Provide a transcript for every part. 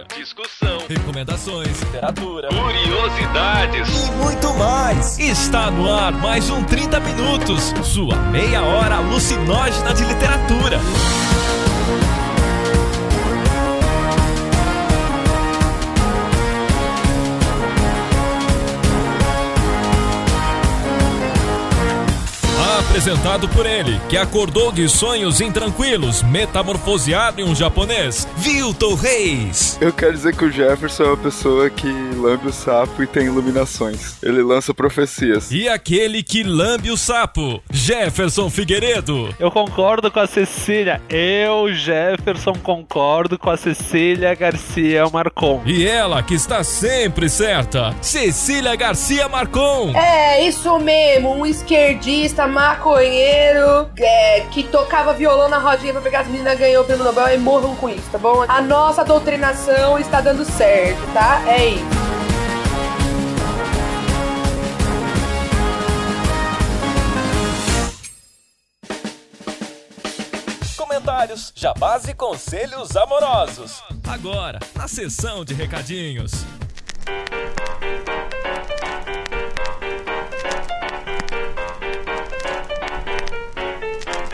cultura, discussão, recomendações, literatura, curiosidades. E muito mais. Está no ar mais um 30 Minutos, sua meia hora alucinógena de literatura. Apresentado por ele, que acordou de sonhos intranquilos, metamorfoseado em um japonês, Vilton Reis. Eu quero dizer que o Jefferson é uma pessoa que lambe o sapo e tem iluminações. Ele lança profecias. E aquele que lambe o sapo, Jefferson Figueiredo. Eu concordo com a Cecília. Eu, Jefferson, concordo com a Cecília Garcia Marcon. E ela, que está sempre certa, Cecília Garcia Marcon. É, isso mesmo, um esquerdista maconheiro maconheiro é, que tocava violão na rodinha pra pegar as meninas ganhou o prêmio Nobel e morram com isso, tá bom? A nossa doutrinação está dando certo, tá? É isso. comentários, jabás e conselhos amorosos. Agora, na sessão de recadinhos.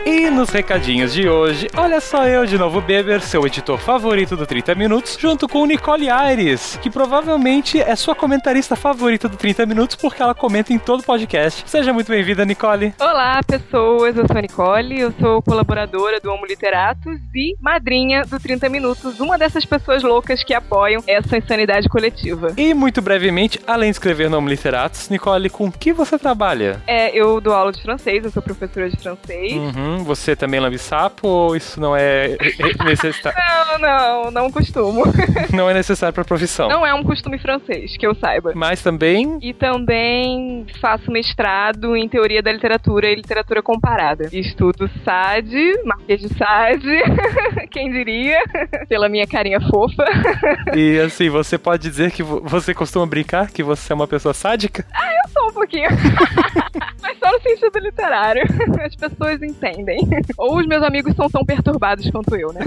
E nos recadinhos de hoje, olha só eu de novo, Beber, seu editor favorito do 30 Minutos, junto com Nicole Aires, que provavelmente é sua comentarista favorita do 30 Minutos, porque ela comenta em todo podcast. Seja muito bem-vinda, Nicole. Olá, pessoas, eu sou a Nicole, eu sou colaboradora do Homo Literatus e madrinha do 30 Minutos, uma dessas pessoas loucas que apoiam essa insanidade coletiva. E muito brevemente, além de escrever no Homo Literatus, Nicole, com que você trabalha? É, eu dou aula de francês, eu sou professora de francês. Uhum você também lambe sapo ou isso não é necessário? não, não, não costumo. não é necessário para profissão. Não é um costume francês, que eu saiba. Mas também. E também faço mestrado em teoria da literatura e literatura comparada. Estudo Sade, Marquês de Sade, quem diria, pela minha carinha fofa. e assim, você pode dizer que você costuma brincar que você é uma pessoa sádica? Ah, sou um pouquinho. Mas só no sentido literário. As pessoas entendem. Ou os meus amigos são tão perturbados quanto eu, né?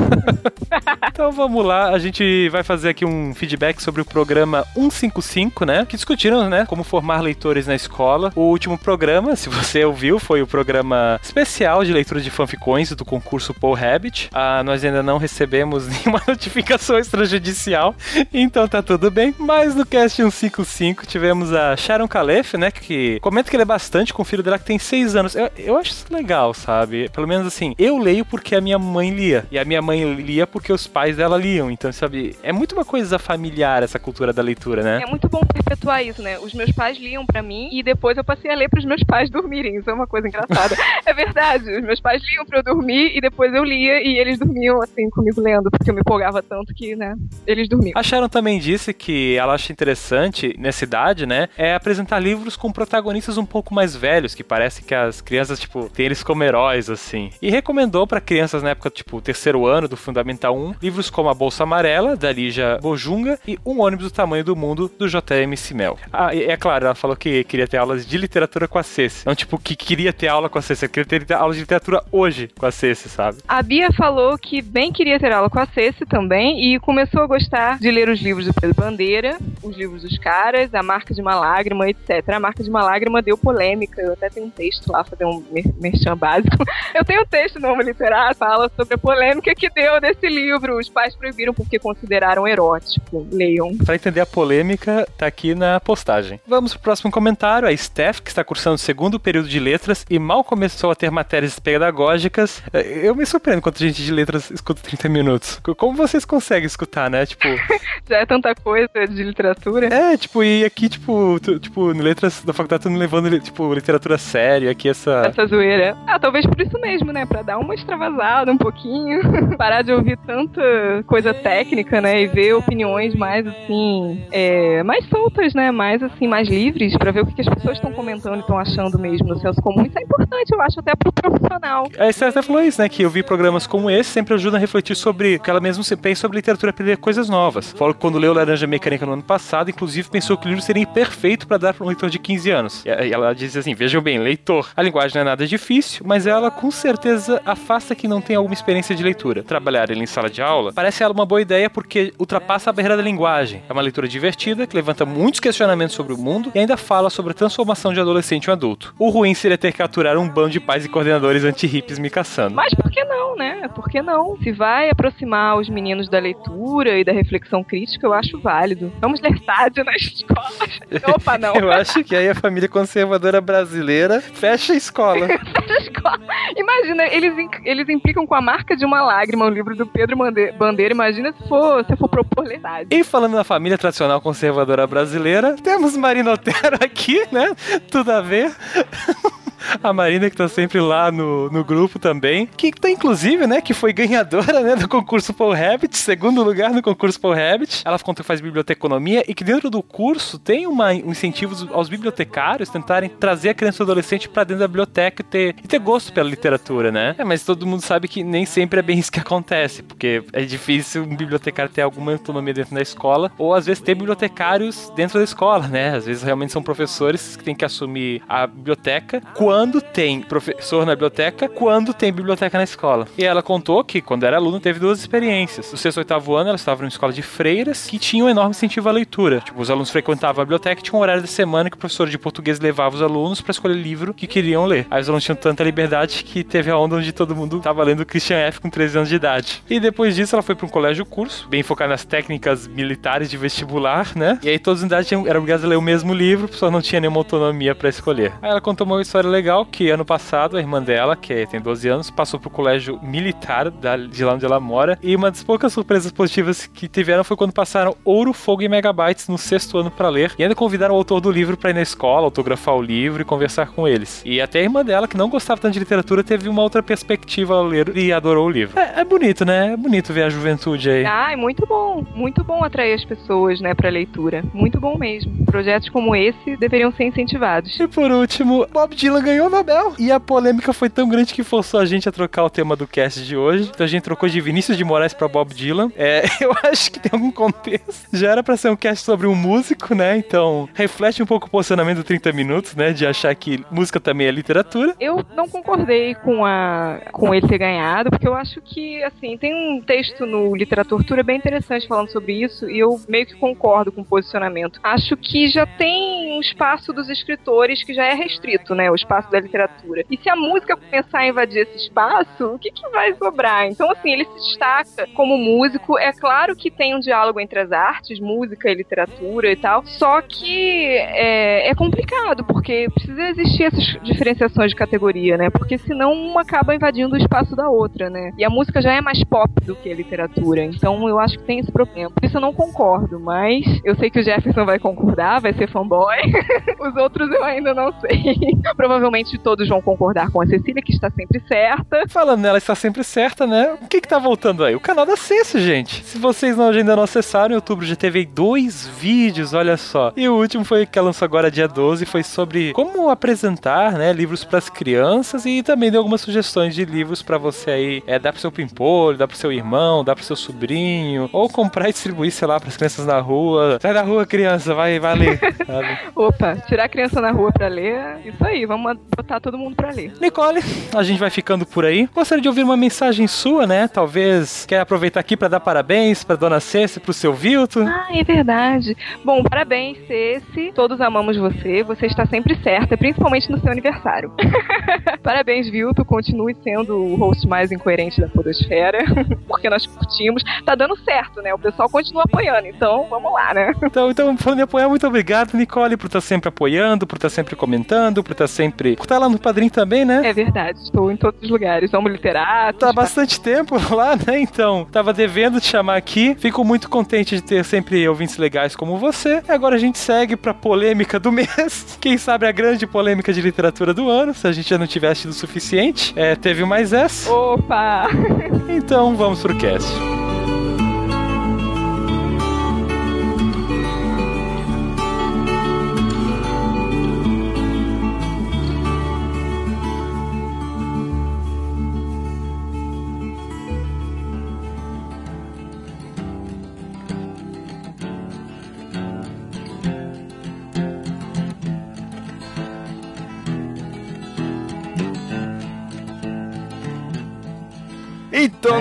então vamos lá, a gente vai fazer aqui um feedback sobre o programa 155, né? Que discutiram, né? Como formar leitores na escola. O último programa, se você ouviu, foi o programa especial de leitura de fanficões do concurso Paul Rabbit. Ah, nós ainda não recebemos nenhuma notificação extrajudicial, então tá tudo bem. Mas no cast 155 tivemos a Sharon Calef, né? Que comenta que ele é bastante com o filho dela que tem 6 anos. Eu, eu acho isso legal, sabe? Pelo menos assim, eu leio porque a minha mãe lia. E a minha mãe lia porque os pais dela liam. Então, sabe, é muito uma coisa familiar essa cultura da leitura, né? É muito bom perpetuar isso, né? Os meus pais liam para mim e depois eu passei a ler pros meus pais dormirem. Isso é uma coisa engraçada. é verdade. Os meus pais liam pra eu dormir e depois eu lia e eles dormiam assim comigo lendo, porque eu me empolgava tanto que, né, eles dormiam. A Sharon também disse que ela acha interessante, nessa idade, né, é apresentar livros com protagonistas um pouco mais velhos, que parece que as crianças, tipo, têm eles como heróis, assim. E recomendou para crianças na época, tipo, terceiro ano do Fundamental 1, livros como A Bolsa Amarela, da Lígia Bojunga, e Um Ônibus do Tamanho do Mundo, do J.M. Simel. Ah, é claro, ela falou que queria ter aulas de literatura com a Ceci. Não, tipo, que queria ter aula com a Ceci, queria ter aula de literatura hoje com a Ceci, sabe? A Bia falou que bem queria ter aula com a Ceci também, e começou a gostar de ler os livros do Pedro Bandeira, os livros dos caras, A Marca de uma Lágrima, etc. A Marca de uma Lágrima deu polêmica, eu até tenho um texto lá, fazer um merchan básico. Eu tenho um texto no Homo Literário, fala sobre a polêmica que deu desse livro. Os pais proibiram porque consideraram erótico. Leiam. Pra entender a polêmica, tá aqui na postagem. Vamos pro próximo comentário. A Steph, que está cursando o segundo período de letras e mal começou a ter matérias pedagógicas. Eu me surpreendo quanto gente de letras escuta 30 minutos. Como vocês conseguem escutar, né? Tipo. Já é tanta coisa de literatura. É, tipo, e aqui, tipo, tu, tipo, letras da faculdade, não levando, tipo, literatura séria, aqui essa. Essa zoeira. Ah, talvez por isso mesmo, né? Pra dar uma extravasada um pouquinho. Parar de ouvir tanta coisa técnica, né? E ver opiniões mais assim. É, mais soltas, né? Mais assim, mais livres, pra ver o que as pessoas estão comentando e estão achando mesmo no senso comum. Isso é importante, eu acho, até pro profissional. A Esther até falou isso, né? Que eu vi programas como esse sempre ajudam a refletir sobre o que ela mesmo se pensa sobre literatura, aprender coisas novas. Falo que quando leu Laranja Mecânica no ano, passado, inclusive pensou que o livro seria perfeito para dar para um leitor de 15 anos. E ela diz assim: vejam bem, leitor, a linguagem não é nada difícil, mas ela com certeza afasta quem não tem alguma experiência de leitura. Trabalhar ele em sala de aula parece ela uma boa ideia porque ultrapassa a barreira da linguagem. É uma leitura divertida que levanta muitos questionamentos sobre o mundo e ainda fala sobre a transformação de adolescente em adulto. O ruim seria ter que aturar um bando de pais e coordenadores anti-hippies me caçando. Mas por que não, né? Por que não? Se vai aproximar os meninos da leitura e da reflexão crítica, eu acho válido. Vamos ler Sádio nas escolas. Opa, não. Eu acho que aí a família conservadora brasileira fecha a escola. fecha a escola. Imagina, eles, eles implicam com a marca de uma lágrima, o livro do Pedro Bandeira. Imagina se for, se for propor. E falando na família tradicional conservadora brasileira, temos Marina Otero aqui, né? Tudo a ver. a Marina que tá sempre lá no, no grupo também, que tá inclusive, né, que foi ganhadora, né, do concurso Paul Rabbit, segundo lugar no concurso Paul Rabbit. Ela conta que faz biblioteconomia e que dentro do curso tem uma, um incentivo aos bibliotecários tentarem trazer a criança e adolescente para dentro da biblioteca e ter, e ter gosto pela literatura, né? É, mas todo mundo sabe que nem sempre é bem isso que acontece, porque é difícil um bibliotecário ter alguma autonomia dentro da escola, ou às vezes ter bibliotecários dentro da escola, né? Às vezes realmente são professores que têm que assumir a biblioteca quando tem professor na biblioteca, quando tem biblioteca na escola. E ela contou que, quando era aluna, teve duas experiências. No sexto e oitavo ano, ela estava numa escola de freiras que tinha um enorme incentivo à leitura. Tipo, os alunos frequentavam a biblioteca e tinha um horário da semana que o professor de português levava os alunos para escolher livro que queriam ler. Aí os alunos tinham tanta liberdade que teve a onda onde todo mundo estava lendo Christian F. com 13 anos de idade. E depois disso, ela foi para um colégio curso, bem focado nas técnicas militares de vestibular, né? E aí todos os idades eram obrigados a ler o mesmo livro, a pessoa não tinha nenhuma autonomia para escolher. Aí ela contou uma história legal que ano passado a irmã dela, que tem 12 anos, passou pro colégio militar de lá onde ela mora. E uma das poucas surpresas positivas que tiveram foi quando passaram Ouro, Fogo e Megabytes no sexto ano para ler. E ainda convidaram o autor do livro para ir na escola, autografar o livro e conversar com eles. E até a irmã dela, que não gostava tanto de literatura, teve uma outra perspectiva ao ler e adorou o livro. É, é bonito, né? É bonito ver a juventude aí. Ah, é muito bom. Muito bom atrair as pessoas, né, pra leitura. Muito bom mesmo. Projetos como esse deveriam ser incentivados. E por último, Bob Dylan ganhou o Nobel. E a polêmica foi tão grande que forçou a gente a trocar o tema do cast de hoje. Então a gente trocou de Vinícius de Moraes para Bob Dylan. É, eu acho que tem algum contexto. Já era para ser um cast sobre um músico, né? Então reflete um pouco o posicionamento do 30 minutos, né? De achar que música também é literatura. Eu não concordei com, a, com ele ter ganhado, porque eu acho que, assim, tem um texto no Literatura bem interessante falando sobre isso e eu meio que concordo com o posicionamento. Acho que já tem um espaço dos escritores que já é restrito, né? O espaço da literatura. E se a música começar a invadir esse espaço, o que, que vai sobrar? Então, assim, ele se destaca como músico. É claro que tem um diálogo entre as artes, música e literatura e tal, só que é, é complicado, porque precisa existir essas diferenciações de categoria, né? Porque senão uma acaba invadindo o espaço da outra, né? E a música já é mais pop do que a literatura, então eu acho que tem esse problema. Por isso eu não concordo, mas eu sei que o Jefferson vai concordar, vai ser fanboy. Os outros eu ainda não sei. Provavelmente todos vão concordar com a Cecília, que está sempre certa. Falando nela está sempre certa, né? O que que tá voltando aí? O canal da Ceci, gente. Se vocês não, ainda não acessaram, em outubro já teve dois vídeos, olha só. E o último foi que ela lançou agora dia 12, foi sobre como apresentar, né, livros para as crianças e também deu algumas sugestões de livros para você aí, é, dar pro seu pimpolho, dar pro seu irmão, dar pro seu sobrinho, ou comprar e distribuir, sei lá, para as crianças na rua. Sai da rua, criança, vai, vai ler. Opa, tirar a criança na rua para ler, isso aí, vamos botar todo mundo para ler. Nicole, a gente vai ficando por aí. Gostaria de ouvir uma mensagem sua, né? Talvez quer aproveitar aqui para dar parabéns para dona Ceci, pro seu Vilto. Ah, é verdade. Bom, parabéns, Ceci. Todos amamos você. Você está sempre certa, principalmente no seu aniversário. parabéns, Vilto. Continue sendo o host mais incoerente da Podosfera, porque nós curtimos. Tá dando certo, né? O pessoal continua apoiando, então vamos lá, né? Então, então falando em apoiar, muito obrigado, Nicole, por estar sempre apoiando, por estar sempre comentando, por estar sempre. Por estar lá no Padrim também, né? É verdade, estou em todos os lugares. Somos literatos. Tá há bastante tempo lá, né? Então, tava devendo te chamar aqui. Fico muito contente de ter sempre ouvintes legais como você. E agora a gente segue pra polêmica do mês. Quem sabe a grande polêmica de literatura do ano, se a gente já não tivesse tido o suficiente. É, teve mais essa. Opa! Então, vamos pro cast.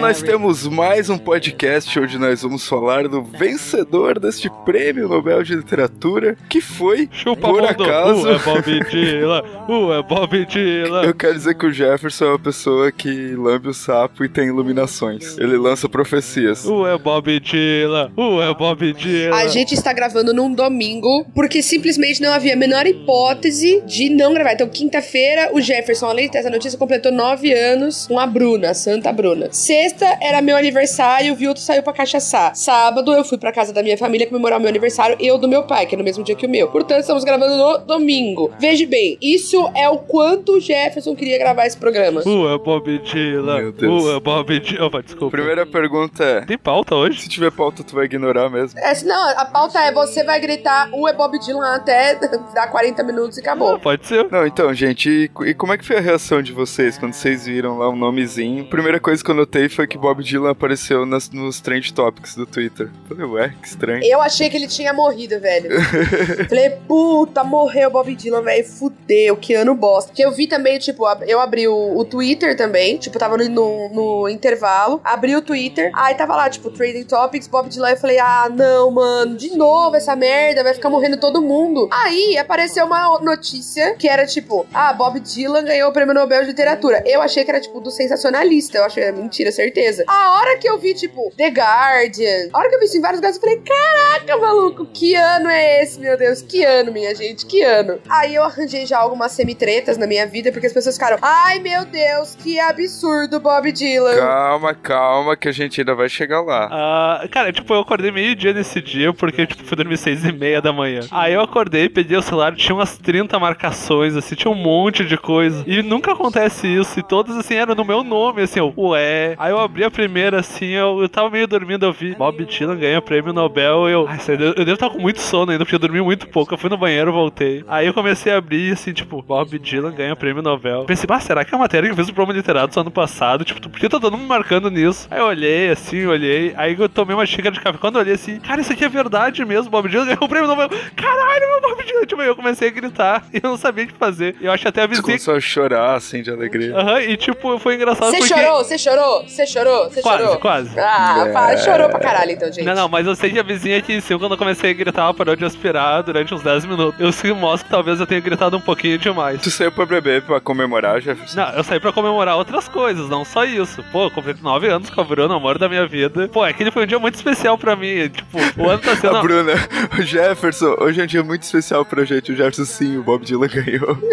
Nós temos mais um podcast onde nós vamos falar do vencedor deste prêmio Nobel de Literatura, que foi, Chupa por acaso... Uh, é Bob Dylan. Uh, é Bob Dylan. Eu quero dizer que o Jefferson é uma pessoa que lambe o sapo e tem iluminações. Ele lança profecias. Uh, é Bob Dylan. Uh, é Bob Dylan. A gente está gravando num domingo, porque simplesmente não havia a menor hipótese de não gravar. Então, quinta-feira, o Jefferson, além de ter essa notícia, completou nove anos com a Bruna, a Santa Bruna. Sexta era meu aniversário, o Vilto saiu pra cachaçar. Sábado, eu fui pra casa da minha família comemorar o meu aniversário, eu do meu pai, que é no mesmo dia que o meu. Portanto, estamos gravando no domingo. Veja bem, isso é o quanto o Jefferson queria gravar esse programa. Bob Dylan. Meu Deus. Uh, é Bob Dylan. Opa, desculpa. Primeira pergunta é: Tem pauta hoje? se tiver pauta, tu vai ignorar mesmo? É, se não, a pauta é você vai gritar o é Bob Dylan até dar 40 minutos e acabou. Ah, pode ser. Não, então, gente, e, e como é que foi a reação de vocês quando vocês viram lá o nomezinho? Primeira coisa que eu notei foi que Bob Dylan apareceu nas- nos trend topics do Twitter. Falei, ué, que estranho. Eu achei que ele tinha morrido, velho. Falei, puta, morreu o Bob Dylan, velho. Fudeu, que ano bosta. Que eu vi também, tipo, eu abri o, o Twitter também. Tipo, tava no, no, no intervalo. Abri o Twitter. Aí tava lá, tipo, Trading Topics, Bob Dylan. Eu falei, ah, não, mano, de novo essa merda, vai ficar morrendo todo mundo. Aí apareceu uma notícia que era tipo, ah, Bob Dylan ganhou o prêmio Nobel de Literatura. Eu achei que era, tipo, do sensacionalista. Eu achei, mentira, certeza. A hora que eu vi, tipo, The Guardian, a hora que eu vi isso em vários lugares, eu falei, caraca, maluco, que ano é esse, meu Deus? Que ano, minha gente, que ano? Aí eu arranjei já algumas semitretas na minha vida, porque as pessoas ficaram, ai, meu Deus, que absurdo, Bob Dylan. Calma, calma, que a gente ainda vai chegar lá. Ah, cara, tipo, eu acordei meio-dia nesse dia, porque, tipo, fui dormir seis e meia da manhã. Aí eu acordei, peguei o celular, tinha umas 30 marcações, assim, tinha um monte de coisa. E nunca acontece isso, e todas, assim, eram no meu nome, assim, eu, ué. Aí eu abri a primeira, assim, eu, eu tava meio dormindo, eu vi, Bob Dylan ganha prêmio Nobel, eu, ai, sério, eu, eu devo estar com muito sono ainda, porque eu dormi muito pouco, eu fui no banheiro, voltei. Aí eu comecei a abrir, assim, tipo, Bob Dylan ganha prêmio Nobel. Pensei, ah, será que é a matéria que eu fiz o promo literário só ano passado? Tipo, por que tá todo mundo me marcando nisso? Aí eu olhei, assim, olhei, aí eu tomei uma xícara de café. Quando eu olhei assim, cara, isso aqui é verdade mesmo, Bob Dylan ganhou o prêmio Nobel. Caralho, meu Bob Dylan. Tipo, eu comecei a gritar e eu não sabia o que fazer. Eu acho até a Você vizinha. começou a chorar, assim, de alegria. Aham, e tipo, foi engraçado Você porque. chorou? Você chorou? Você chorou? Você Quase, chorou? quase. Ah, É. para, chorou pra caralho então, gente. Não, não, mas eu sei que a vizinha aqui em cima, quando eu comecei a gritar, ela parou de aspirar durante uns 10 minutos. Eu se mostro que talvez eu tenha gritado um pouquinho demais. Tu saiu pra beber pra comemorar, Jefferson? Não, eu saí pra comemorar outras coisas, não só isso. Pô, eu completei 9 anos com a Bruna, amor da minha vida. Pô, aquele foi um dia muito especial pra mim. Tipo, o ano tá sendo. A Bruna, o Jefferson, hoje é um dia muito especial pra gente. O Jefferson, sim, o Bob Dylan ganhou.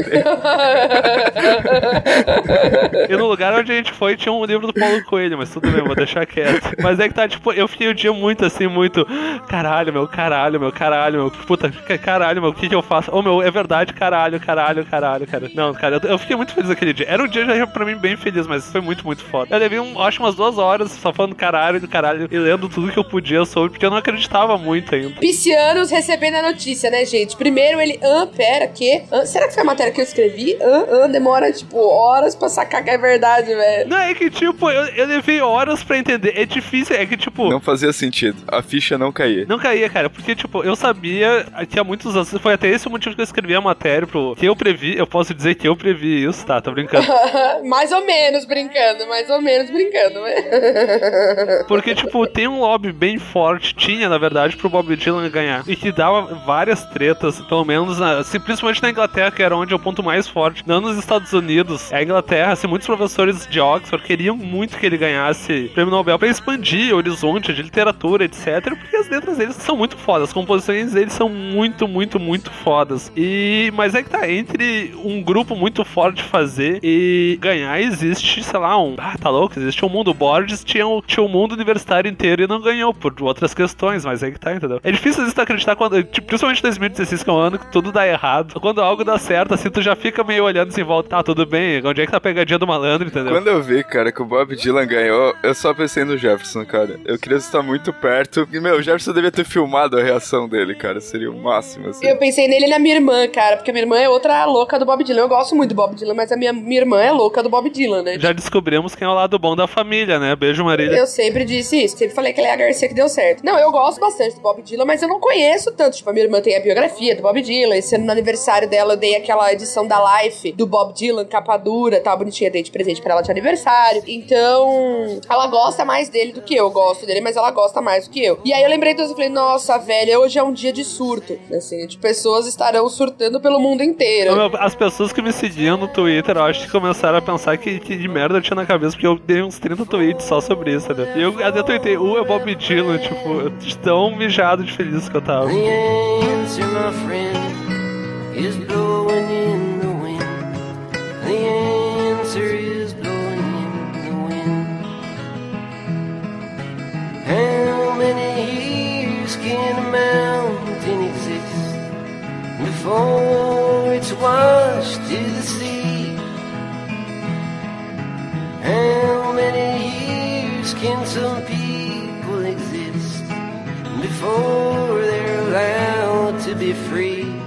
E no lugar onde a gente foi tinha um livro do Paulo Coelho, mas tudo bem, vou deixar quieto. Mas é que tá, tipo, eu fiquei o dia muito assim, muito. Caralho, meu, caralho, meu, caralho, meu. Puta, ca- caralho, meu, o que que eu faço? Ô, meu, é verdade, caralho, caralho, caralho, cara. Não, cara, eu, eu fiquei muito feliz aquele dia. Era um dia já pra mim bem feliz, mas foi muito, muito foda. Eu levei, um, acho, umas duas horas só falando caralho do caralho e lendo tudo que eu podia sobre, porque eu não acreditava muito ainda. Piscianos recebendo a notícia, né, gente? Primeiro ele, ah, pera, que? será que foi a matéria que eu escrevi? Ah, ah, demora, tipo, horas pra sacar que é verdade, velho. Não, é que, tipo, eu, eu levei horas pra entender. É difícil, é que, tipo. Não fazia sentido. A ficha não caía. Não caía, cara, porque, tipo, eu sabia que há muitos anos. Foi até esse o motivo que eu escrevi a matéria pro. Que eu previ, eu posso dizer que eu previ isso, tá? Tô brincando. mais ou menos brincando, mais ou menos brincando, né? Porque, tipo, tem um lobby bem forte, tinha, na verdade, pro Bob Dylan ganhar. E que dava várias tretas, pelo menos, na, assim, principalmente na Inglaterra, que era onde é o ponto mais forte. Não nos Estados Unidos. A Inglaterra, assim, muitos professores de Oxford queriam muito que ele ganhasse o prêmio Nobel pra expandir o horizonte de literatura, etc. Porque as letras deles são muito fodas, as composições deles são muito, muito, muito fodas. E. Mas é que tá, entre um grupo muito forte fazer e ganhar, existe, sei lá, um. Ah, tá louco? Existe um mundo. Borges tinha o, tinha o mundo universitário inteiro e não ganhou por outras questões, mas é que tá, entendeu? É difícil acreditar quando. Tipo, principalmente 2016, que é um ano que tudo dá errado. Quando algo dá certo, assim, tu já fica meio olhando assim, volta, tá, tudo bem, onde é que tá a pegadinha do malandro, entendeu? Quando eu vi, cara, que o Bob Dylan ganhou, eu só pensei no Jefferson, cara. Eu queria estar muito perto. E, meu, o Jefferson devia ter filmado a reação dele, cara. Seria o máximo, assim. Eu pensei nele e na minha irmã, cara, porque a minha irmã é outra louca do Bob Dylan. Eu gosto muito do Bob Dylan, mas a minha, minha irmã é louca do Bob Dylan, né? Já descobrimos quem é o lado bom da família, né? Beijo, Marília. Eu sempre disse isso, sempre falei que ela é a Garcia que deu certo. Não, eu gosto bastante do Bob Dylan, mas eu não conheço tanto. Tipo, a minha irmã tem a biografia do Bob Dylan. Esse ano no aniversário dela, eu dei aquela edição da Life do Bob Dylan, capa dura, tá bonitinha, dei de presente pra ela de aniversário. Então, Ela gosta mais dele do que eu. Gosto dele, mas ela gosta mais do que eu. E aí eu lembrei disso e falei, nossa, velho, hoje é um dia de surto. Assim, de pessoas estarão surtando pelo mundo inteiro. As pessoas que me seguiam no Twitter, eu acho que começaram a pensar que, que de merda eu tinha na cabeça, porque eu dei uns 30 tweets só sobre isso, né? E eu até tuitei, o é Bob Dylan, tipo, tão mijado de feliz que eu tava. The answer, my friend, is How many years can a mountain exist before it's washed to the sea? How many years can some people exist before they're allowed to be free?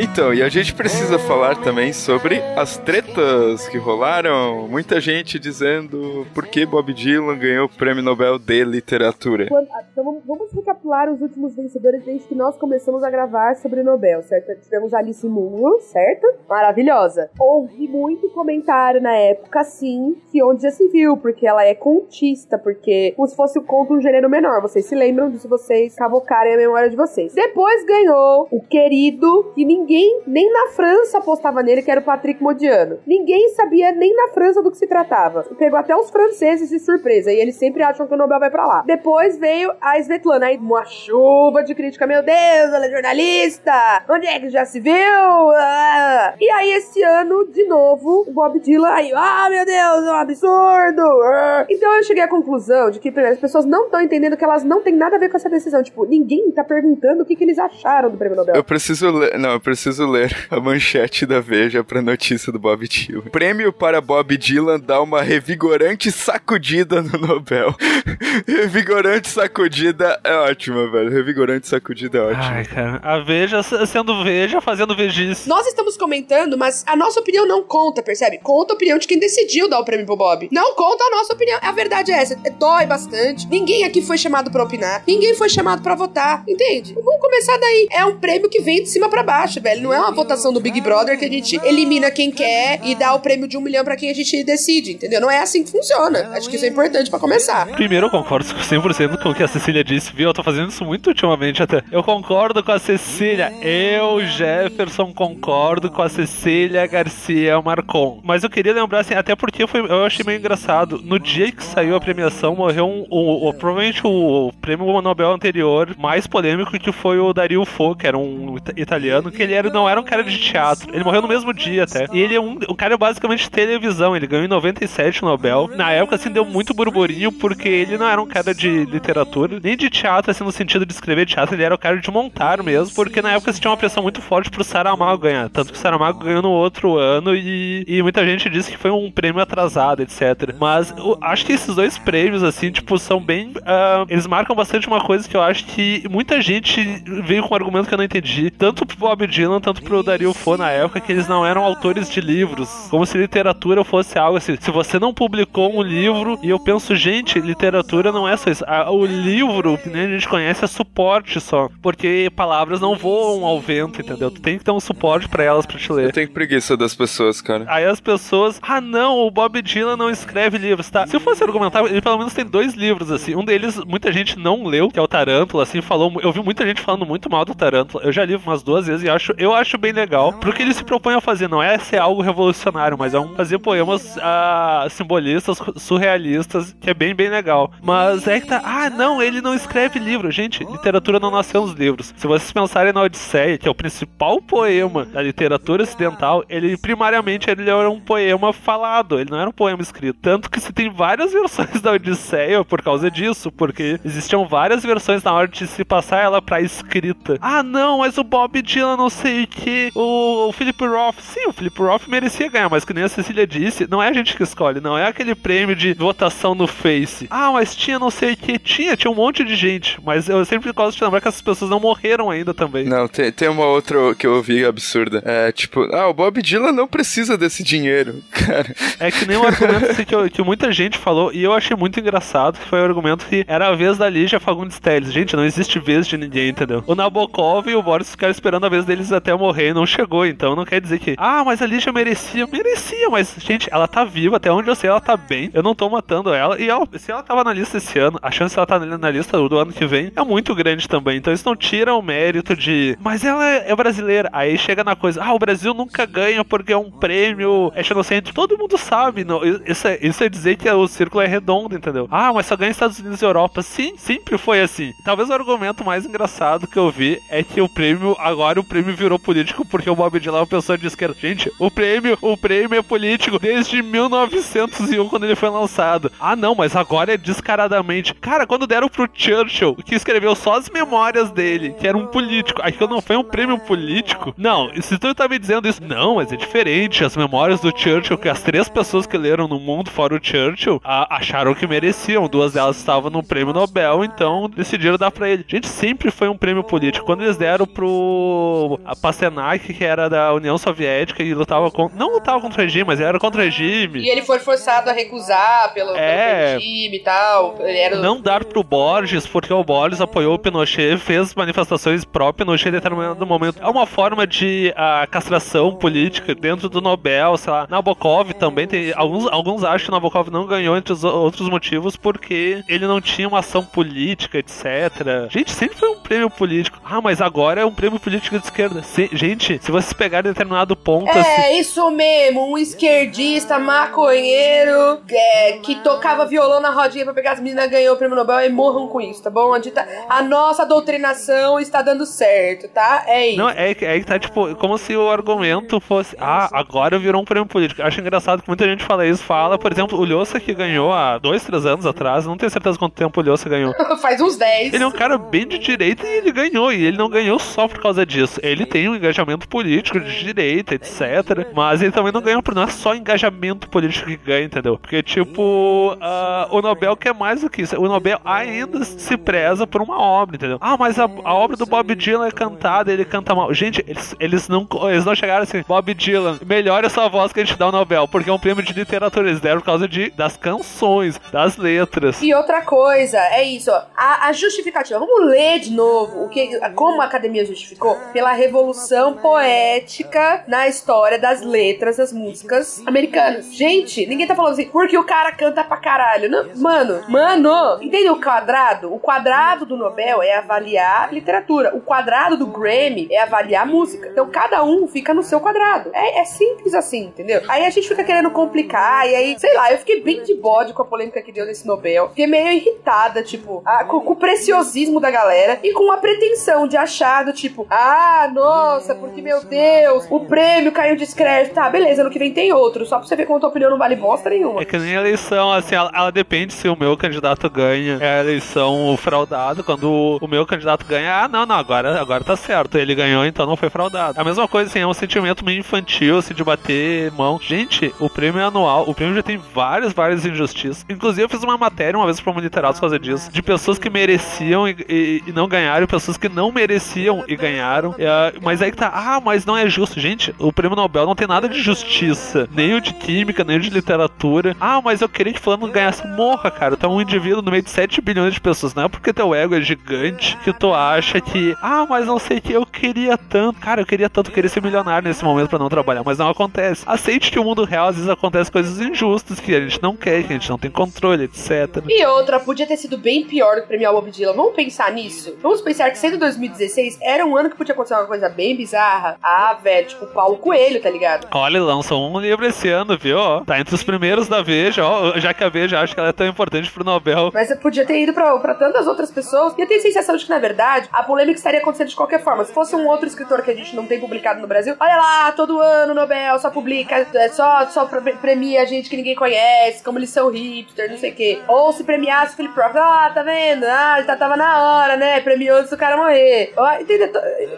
Então, e a gente precisa falar também sobre as tretas que rolaram. Muita gente dizendo por que Bob Dylan ganhou o prêmio Nobel de Literatura. Quando- então vamos, recapitular os últimos vencedores desde que nós começamos a gravar sobre Nobel, certo? Tivemos Alice Munro, certo? Maravilhosa. Ouvi muito comentário na época, sim, que onde já se viu, porque ela é contista, porque como se fosse o conto um gênero menor. Vocês se lembram disso, vocês cavocarem a memória de vocês. Depois ganhou o querido, que ninguém, nem na França apostava nele, que era o Patrick Modiano. Ninguém sabia nem na França do que se tratava. Pegou até os franceses de surpresa, e eles sempre acham que o Nobel vai pra lá. Depois veio a Svetlana, aí uma chuva de crítica. Meu Deus, ela é jornalista! Onde é que já se viu? Ah. E aí, esse ano, de novo, o Bob Dylan, aí, ah, meu Deus, é um absurdo! Ah. Então eu cheguei à conclusão de que, primeiro, as pessoas não estão entendendo que elas não têm nada a ver com essa decisão. Tipo, ninguém tá perguntando o que, que eles acharam do prêmio Nobel. Eu preciso ler, não, eu preciso ler a manchete da Veja pra notícia do Bob Dylan. Prêmio para Bob Dylan dá uma revigorante sacudida no Nobel. revigorante sacudida é ótima, velho. Revigorante sacudida é ótima. Ai, cara. A Veja sendo Veja, fazendo vejice. Nós estamos comentando, mas a nossa opinião não conta, percebe? Conta a opinião de quem decidiu dar o prêmio pro Bob. Não conta a nossa opinião. A verdade é essa. É, dói bastante. Ninguém aqui foi chamado pra opinar. Ninguém foi chamado pra votar. Entende? Vamos começar daí. É um prêmio que vem de cima pra baixo, velho. Não é uma votação do Big Brother que a gente elimina quem quer e dá o prêmio de um milhão pra quem a gente decide, entendeu? Não é assim que funciona. Acho que isso é importante pra começar. Primeiro, eu concordo 100% com o que a Cecília disse, viu? Eu tô fazendo isso muito ultimamente até. Eu concordo com a Cecília. Eu, Jefferson, concordo com a Cecília Garcia Marcon. Mas eu queria lembrar, assim, até porque foi, eu achei meio engraçado. No dia que saiu a premiação, morreu um, o- o- provavelmente o prêmio Nobel anterior mais polêmico, que foi o Dario Fo, que era um ita- italiano, que ele era, não era um cara de teatro. Ele morreu no mesmo dia até. E ele é um, um cara basicamente de televisão. Ele ganhou em 97 o Nobel. Na época, assim, deu muito burburinho, porque ele não era um cara de literatura, nem de teatro, assim, no sentido de escrever teatro, ele era o cara de montar mesmo, porque na época se tinha uma pressão muito forte pro Saramago ganhar. Tanto que o Saramago ganhou no outro ano e, e muita gente disse que foi um prêmio atrasado, etc. Mas eu acho que esses dois prêmios, assim, tipo, são bem. ah, eles marcam bastante uma coisa que eu acho que muita gente veio com um argumento que eu não entendi. Tanto pro Bob Dylan, tanto pro Dario Fo na época, que eles não eram autores de livros. Como se literatura fosse algo assim. Se você não publicou um livro, e eu penso, gente, literatura não é só isso. O livro, que nem a gente conhece, é suporte só. Porque palavras não voam ao vento, entendeu? Tu tem que ter um suporte pra elas pra te ler. Eu tenho preguiça das pessoas, cara. Aí as pessoas, ah não, o Bob Dylan não escreve livros, tá? Se eu fosse argumentar, ele pelo menos tem dois livros, assim. Um deles, muita gente não leu, que é o Tarântula, assim, falou. Eu vi muita gente falando muito mal do Tarântula. Eu já li umas duas vezes e acho, eu acho bem legal. Porque ele se propõe a fazer, não é ser algo revolucionário, mas é um fazer poemas ah, simbolistas, surrealistas, que é bem, bem legal. Mas é que tá, ah não, ele não escreve livro. Gente, literatura não nasceu nos livros. Se vocês pensarem na Odisseia, que é o principal poema da literatura ocidental, ele primariamente ele era um poema falado, ele não era um poema escrito. Tanto que se tem várias versões da Odisseia por causa disso, porque existiam várias versões na hora de se passar ela pra escrita. Ah, não, mas o Bob Dylan não sei o que, o, o Philip Roth, sim, o Philip Roth merecia ganhar, mas que nem a Cecília disse, não é a gente que escolhe, não é aquele prêmio de votação no Face. Ah, mas tinha não sei o que, tinha, tinha um monte de gente, mas eu sempre gosto de lembrar que essas pessoas não morreram ainda também. Não, tem, tem uma outra que eu ouvi absurda. É tipo, ah, o Bob Dylan não precisa desse dinheiro, cara. É que nem um argumento assim, que, eu- que muita gente falou, e eu achei muito engraçado, que foi o argumento que era a vez da Lígia Fagundes Telles. Gente, não existe vez de ninguém, entendeu? O Nabokov e o Boris ficaram esperando a vez deles vezes até morrer e não chegou. Então não quer dizer que, ah, mas a Lígia merecia. Merecia, mas, gente, ela tá viva. Até onde eu sei, ela tá bem. Eu não tô matando ela. E ela, se ela tava na lista esse ano, a chance de ela tá na lista do ano que vem é muito grande também. Então isso não tira o mérito de, mas ela é, é brasileira. Aí chega na coisa, ah, o Brasil nunca ganha porque é um prêmio etnocêntrico. Todo mundo sabe. Não, isso, é, isso é dizer que o círculo é redondo, entendeu? Ah, mas só ganha Estados Unidos e Europa. Sim, sempre foi assim. Talvez o argumento mais engraçado que eu vi é que o prêmio, agora o prêmio virou político porque o Bob Dylan é uma pessoa de esquerda. Gente, o prêmio, o prêmio é político desde 1901 quando ele foi lançado. Ah, não, mas agora é descaradamente. Cara, quando deram pro Churchill, que escreveu só as memórias dele, que era um político, aquilo não foi um prêmio político? Não, se tu tá me dizendo isso, não, mas é diferente. As memórias do Churchill, que as três pessoas que leram no mundo fora o Churchill, a, acharam que mereciam. Duas delas estavam no prêmio Nobel, então decidiram dar pra ele. Gente, sempre foi um prêmio político. Quando eles deram pro a Pasternak, que era da União Soviética e lutava contra. Não lutava contra o regime, mas era contra o regime. E ele foi forçado a recusar pelo, É. pelo regime e tal. Era Não dar pro Borges, porque o Borges apoiou o Pinochet, fez manifestações pró-Pinochet em determinado momento. É uma forma de ah, castração política dentro do Nobel, sei lá. Nabokov também tem. Alguns, alguns acham que Nabokov não ganhou, entre os outros motivos, porque ele não tinha uma ação política, etc. Gente, sempre foi um prêmio político. Ah, mas agora é um prêmio político de esquerda. Se- gente, se vocês pegarem determinado ponto. assim, É, isso mesmo, um esquerdista maconheiro é, que tocava violão na rodinha pra pegar as meninas ganhou o prêmio Nobel e morram com isso, tá bom? A, dita- a nossa doutrinação está dando certo, tá? É isso. Não, é, que- é que tá tipo, como se o argumento fosse, ah, agora virou um prêmio político. Acho engraçado que muita gente fala isso, fala, por exemplo, o Lhosa que ganhou há dois, três anos atrás, não tenho certeza quanto tempo o Lhosa ganhou. Faz uns 10. Ele é um cara bem de direita e ele ganhou, e ele não ganhou só por causa disso. Ele tem um engajamento político de direita, etc. Mas ele também não ganhou por não é só engajamento político que ganha, entendeu? Porque, tipo, ah, o Nobel quer mais do que isso. O Nobel ainda se preza por uma obra, entendeu? Ah, mas a, a obra do Bob Dylan é cantada, ele canta mal. Gente, eles, eles, não, eles não chegaram assim, Bob Dylan, melhore a sua voz que a gente dá o Nobel, porque é um prêmio de literatura. Eles deram por causa de, das canções, das letras. E outra coisa, é isso, ó. A, a justificativa. Vamos ler de novo o que, como a academia justificou pela revolução poética na história das letras das músicas americanas. Gente, ninguém tá falando assim, porque o cara canta pra caralho. Não, mano, mano, entende o quadrado? O quadrado do Nobel é avaliar literatura. O quadrado do Grammy é avaliar música. Então cada um fica no seu quadrado. É, é simples assim, entendeu? Aí a gente fica querendo complicar, e aí, sei lá, eu fiquei bem de bode com a polêmica que deu nesse Nobel. Fiquei meio irritada, tipo, a- com, com o preciosismo da galera e com a pretensão de achar do tipo, ah, nossa, porque meu Deus, o prêmio caiu de descrédito. Tá, beleza, ano que vem tem outro, só pra você ver como a tua opinião não vale bosta nenhuma. É que nem eleição, assim, ela, ela depende se o meu candidato ganha. É a eleição fraudada. Quando o, meu candidato ganha, ah, não, não, agora, agora tá certo. Ele ganhou, então não foi fraudado. A mesma coisa, assim, é um sentimento meio infantil, assim, de bater mão. Gente, o prêmio é anual. O prêmio já tem várias, várias injustiças. Inclusive, eu fiz uma matéria uma vez pra Moniterados por causa disso, de pessoas que mereciam e, e- e não ganharam, pessoas que não mereciam e ganharam. E, mas aí que tá, ah, mas não é justo. Gente, o prêmio Nobel não tem nada de justiça, nem o de química, nem o de literatura. Ah, mas eu queria que fulano ganhasse. Morra, cara. Tu é um indivíduo no meio de 7 bilhões de pessoas. Não é porque teu ego é gigante que tu acha que, ah, mas não sei que, eu queria tanto. Cara, eu queria tanto, eu queria ser milionário nesse momento pra não trabalhar, mas não acontece. Aceite que o mundo real às vezes acontece coisas injustas que a gente não quer, que a gente não tem controle, etc. E outra, podia ter sido bem pior do que premiar o Bob Dylan. Vamos pensar nisso? Vamos pensar que sendo 2016, era um ano que podia acontecer uma coisa bem bizarra. Ah, velho, tipo Paulo Coelho, tá ligado? Olha, lançou um livro esse ano, viu? Tá entre os primeiros da Veja, ó. Já que a Veja acha que ela é tão importante pro Nobel. Mas podia ter ido pra, pra tantas outras pessoas. E eu tenho a sensação de que, na verdade, a polêmica estaria acontecendo de qualquer forma. Se fosse um outro escritor que a gente não tem publicado no Brasil, olha lá, todo ano o Nobel só publica, é só, só pre- premia gente que ninguém conhece, como eles são hipster, não sei o quê. Ou se premiasse o Philip Roth, ah, tá vendo? Ah, já tava na hora, né? Premiou antes do cara morrer. Ó, Entendeu?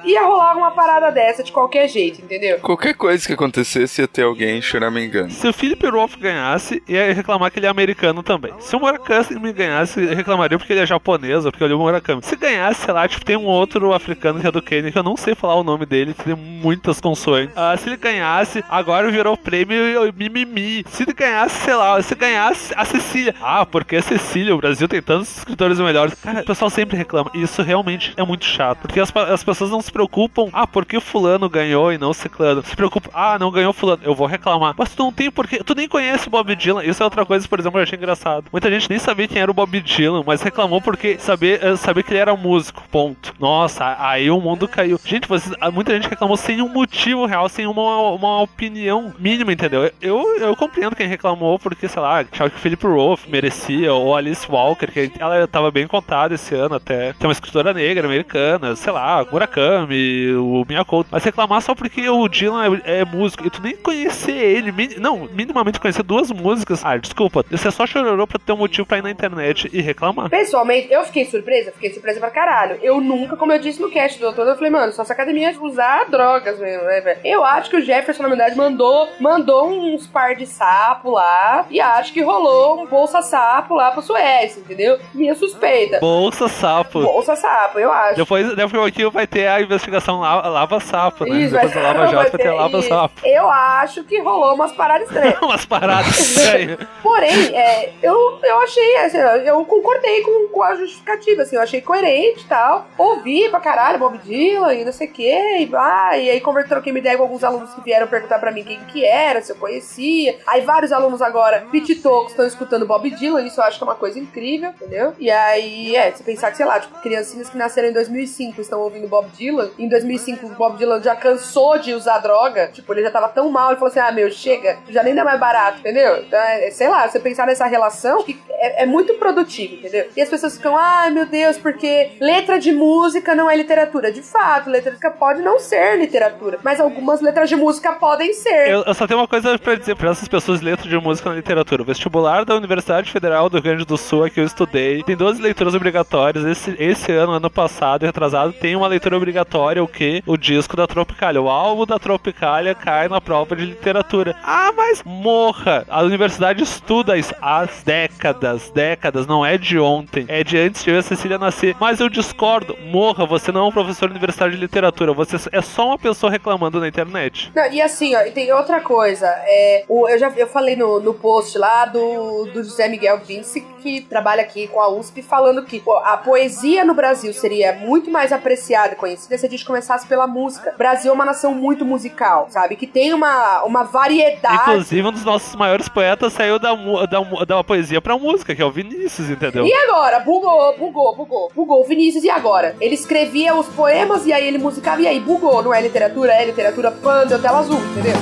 Ia rolar uma parada dessa de qualquer jeito, entendeu? Qualquer coisa que acontecesse ia ter alguém choramingando. Se o Philip Roth ganhasse, ia reclamar que ele é americano também. Se o Murakami ganhasse, eu reclamaria porque ele é japonês, ou porque eu li o Murakami. Se ganhasse, sei lá, tipo, tem um outro africano que é do Quênia, que eu não sei falar o nome dele, que tem muitas consoantes. Ah, se ele ganhasse, agora virou prêmio mimimi. Se ele ganhasse, sei lá, se ganhasse a Cecília. Ah, porque a Cecília, o Brasil tem tantos escritores melhores. Cara, o pessoal sempre reclama. E isso realmente é muito chato. Porque as, as pessoas não se preocupam preocupam. Ah, por que fulano ganhou e não ciclano? Se preocupam. Ah, não ganhou fulano. Eu vou reclamar. Mas tu não tem porquê. Tu nem conhece o Bob Dylan. Isso é outra coisa, por exemplo, eu achei engraçado. Muita gente nem sabia quem era o Bob Dylan, mas reclamou porque saber, eh, saber que ele era músico. Ponto. Nossa, aí o mundo caiu. Gente, vocês, muita gente reclamou sem um motivo real, sem uma, uma opinião mínima, entendeu? Eu, eu compreendo quem reclamou porque, sei lá, achava que o Philip Roth merecia, ou Alice Walker, que ela tava bem contada esse ano até. Tem uma escritora negra americana, sei lá, Murakami, o Miyako. Mas reclamar só porque o Dylan é, é músico e tu nem conhecer ele, min- não, minimamente conhecer duas músicas. Ah, desculpa, você só chororou pra ter um motivo pra ir na internet e reclamar. Pessoalmente, eu fiquei surpresa, fiquei surpresa pra caralho. Eu nunca, como eu disse no cast do doutor, eu falei, mano, só essa academia é usar drogas mesmo, né, velho? Eu acho que o Jefferson, na verdade, mandou, mandou uns par de sapo lá e acho que rolou um bolsa sapo lá pra Suécia, entendeu? Minha suspeita. Bolsa sapo. Bolsa sapo, eu acho. Depois, depois aqui vai ter a investigação Lava, lava Sapo, né? Isso, Depois da Lava Jato vai ter Lava isso. Sapo. Eu acho que rolou umas paradas estranhas. Umas paradas estranhas. Porém, é, eu, eu achei, assim, eu concordei com, com a justificativa, assim, eu achei coerente e tal. Ouvi pra caralho Bob Dylan e não sei o quê, e, ah, e aí conver- troquei uma ideia com alguns alunos que vieram perguntar pra mim quem que era, se eu conhecia. Aí vários alunos agora, pititocos, estão escutando Bob Dylan, isso eu acho que é uma coisa incrível, entendeu? E aí, é, você pensar que, sei lá, tipo, criancinhas que nasceram em 2005 estão ouvindo Bob Dylan, em 2005 o Bob Dylan já cansou de usar droga, tipo, ele já tava tão mal, ele falou assim, ah, meu, chega, já nem dá mais barato, entendeu? Então, é, sei lá, você pensar nessa relação, que é, é muito produtivo, entendeu? E as pessoas ficam, ai meu Deus, porque letra de música não é literatura. De fato, letra de música pode não ser literatura, mas algumas letras de música podem ser. Eu, eu só tenho uma coisa pra dizer pra essas pessoas letra de música na literatura. O vestibular da Universidade Federal do Rio Grande do Sul, é que eu estudei, tem 12 leituras obrigatórias. Esse, esse ano, ano passado retrasado, tem uma leitura obrigatória, que? O disco da Tropicália. O álbum da Tropicália cai na prova de literatura. Ah, mas morra! A universidade estuda isso há décadas, décadas, não é de ontem. É de antes de eu e a Cecília nascer. Mas eu discordo. Morra, você não é um professor universitário de literatura. Você é só uma pessoa reclamando na internet. Não, e assim, ó, e tem outra coisa. É, o, eu já eu falei no, no post lá do, do José Miguel Vince, que trabalha aqui com a USP, falando que a poesia no Brasil seria muito mais apreciada e conhecida se a gente pela música. O Brasil é uma nação muito musical, sabe? Que tem uma, uma variedade. Inclusive, um dos nossos maiores poetas saiu da, da, da poesia pra música, que é o Vinícius, entendeu? E agora? Bugou, bugou, bugou. Bugou. Vinícius, e agora? Ele escrevia os poemas e aí ele musicava e aí bugou. Não é literatura, é literatura panda, tela azul, entendeu?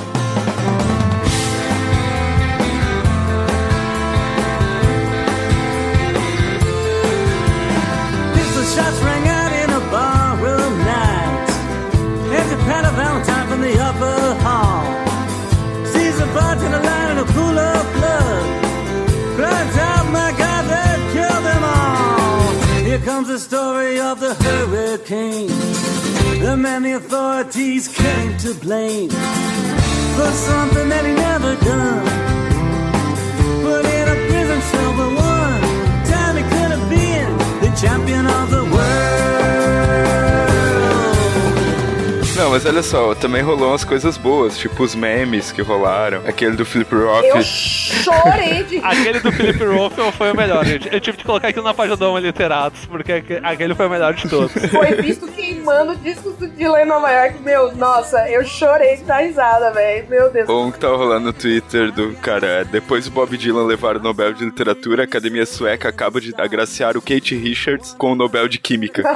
The upper hall. Sees a bartender lying in a pool of blood. Cries out, my God, they killed them all. Here comes the story of the hurricane. The man the authorities came to blame for something that he never done. Put in a prison cell for one time he could have been the champion of the Não, mas olha só, também rolou umas coisas boas, tipo os memes que rolaram, aquele do Flip Rock. Eu chorei de. Aquele do Felipe Ruffel foi o melhor, gente. Eu tive que colocar aquilo na página do Homo Literatos, porque aque- aquele foi o melhor de todos. Foi visto queimando discos do Dylan em Nova York. Meu, nossa, eu chorei de dar risada, velho. Meu Deus. Um que tava rolando no Twitter do cara, é, depois do Bob Dylan levar o Nobel de Literatura, a Academia Sueca acaba de agraciar o Kate Richards com o Nobel de Química.